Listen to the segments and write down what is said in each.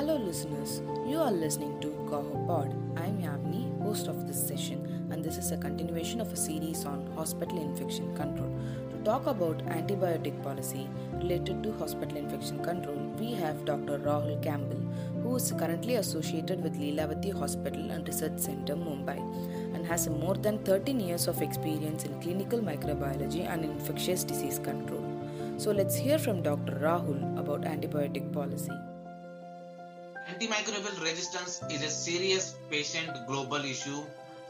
Hello, listeners. You are listening to Coho Pod. I'm Yavni, host of this session, and this is a continuation of a series on hospital infection control. To talk about antibiotic policy related to hospital infection control, we have Dr. Rahul Kamble, who is currently associated with Lilavati Hospital and Research Center, Mumbai, and has more than 13 years of experience in clinical microbiology and infectious disease control. So let's hear from Dr. Rahul about antibiotic policy. Antimicrobial resistance is a serious patient global issue,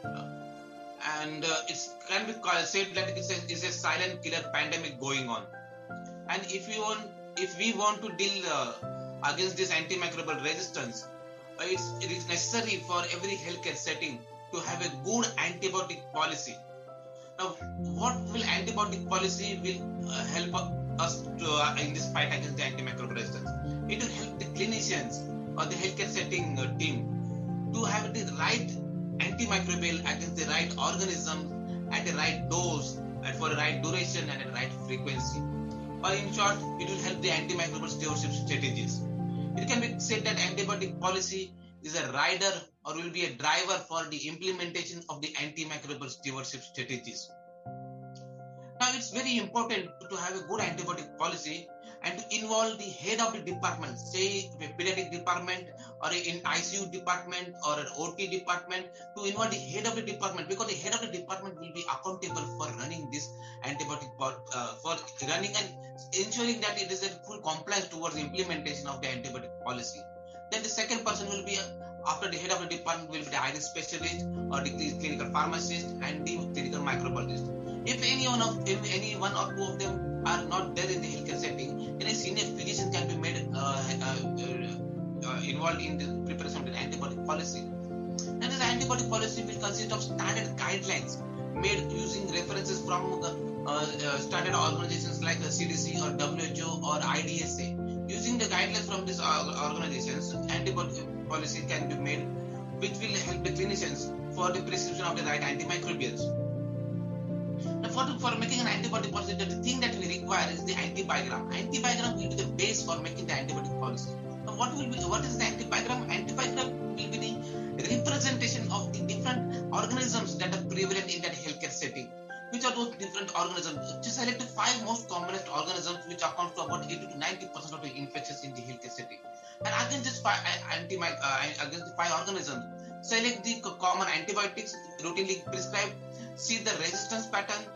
uh, and uh, it can be said that it's a, it's a silent killer pandemic going on. And if we want, if we want to deal uh, against this antimicrobial resistance, it's, it is necessary for every healthcare setting to have a good antibiotic policy. Now, what will antibiotic policy will uh, help us to, uh, in this fight against the antimicrobial healthcare setting uh, team to have the right antimicrobial against the right organism at the right dose and for the right duration and at the right frequency. Or in short, it will help the antimicrobial stewardship strategies. It can be said that antibiotic policy is a rider or will be a driver for the implementation of the antimicrobial stewardship strategies. Now, it's very important to have a good antibiotic policy and to involve the head of the department, say a pediatric department or in ICU department or an OT department, to involve the head of the department because the head of the department will be accountable for running this antibiotic uh, for running and ensuring that it is a full compliance towards implementation of the antibiotic policy. Then the second person will be after the head of the department will be the ID specialist or the clinical pharmacist and the clinical microbiologist. If any one of if any one or two of them are not there in the healthcare setting, then a senior physician can be made uh, uh, uh, involved in the preparation of the antibiotic policy. And this antibiotic policy will consist of standard guidelines made using references from the standard organizations like CDC or WHO or IDSA. Using the guidelines from these organizations, antibiotic policy can be made, which will help the clinicians for the prescription of the right antimicrobials. Now, for, for making an antibiotic policy, require is the antibiogram. Antibiogram will be the base for making the antibiotic policy. Now, what will be what is the antibiogram? Antibiogram will be the representation of the different organisms that are prevalent in that healthcare setting. Which are those different organisms? To select the five most commonest organisms, which account for about 80 to 90 percent of the infections in the healthcare setting. And against this five anti uh, against the five organisms, select the common antibiotics routinely prescribed see the resistance pattern, uh,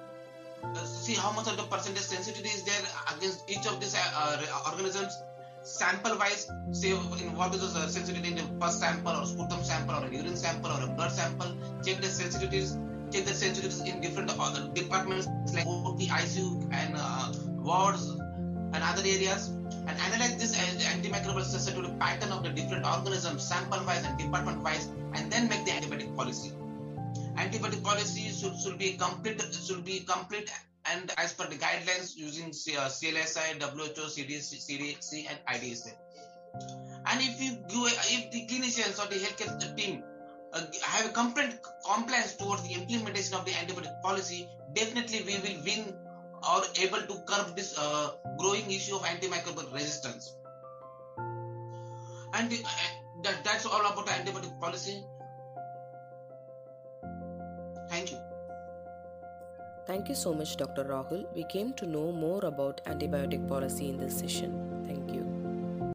see how much of the percentage sensitivity is there against each of these uh, organisms. Sample wise, say in what is the sensitivity in the pus sample or sputum sample or a urine sample or a blood sample. Check the sensitivities. Check the sensitivities in different uh, departments like OT, ICU, and wards and other areas. And analyze this antimicrobial sensitivity pattern of the different organisms, sample wise and department wise, and then make the antibiotic policy antibiotic policy should, should be complete should be complete and as per the guidelines using CLSI, WHO, CDC, CDC and IDSA. And if you do, if the clinicians or the healthcare team uh, have a complete compliance towards the implementation of the antibiotic policy, definitely we will win or able to curb this uh, growing issue of antimicrobial resistance. And uh, that, that's all about antibiotic policy. Thank you so much, Dr. Rahul. We came to know more about antibiotic policy in this session.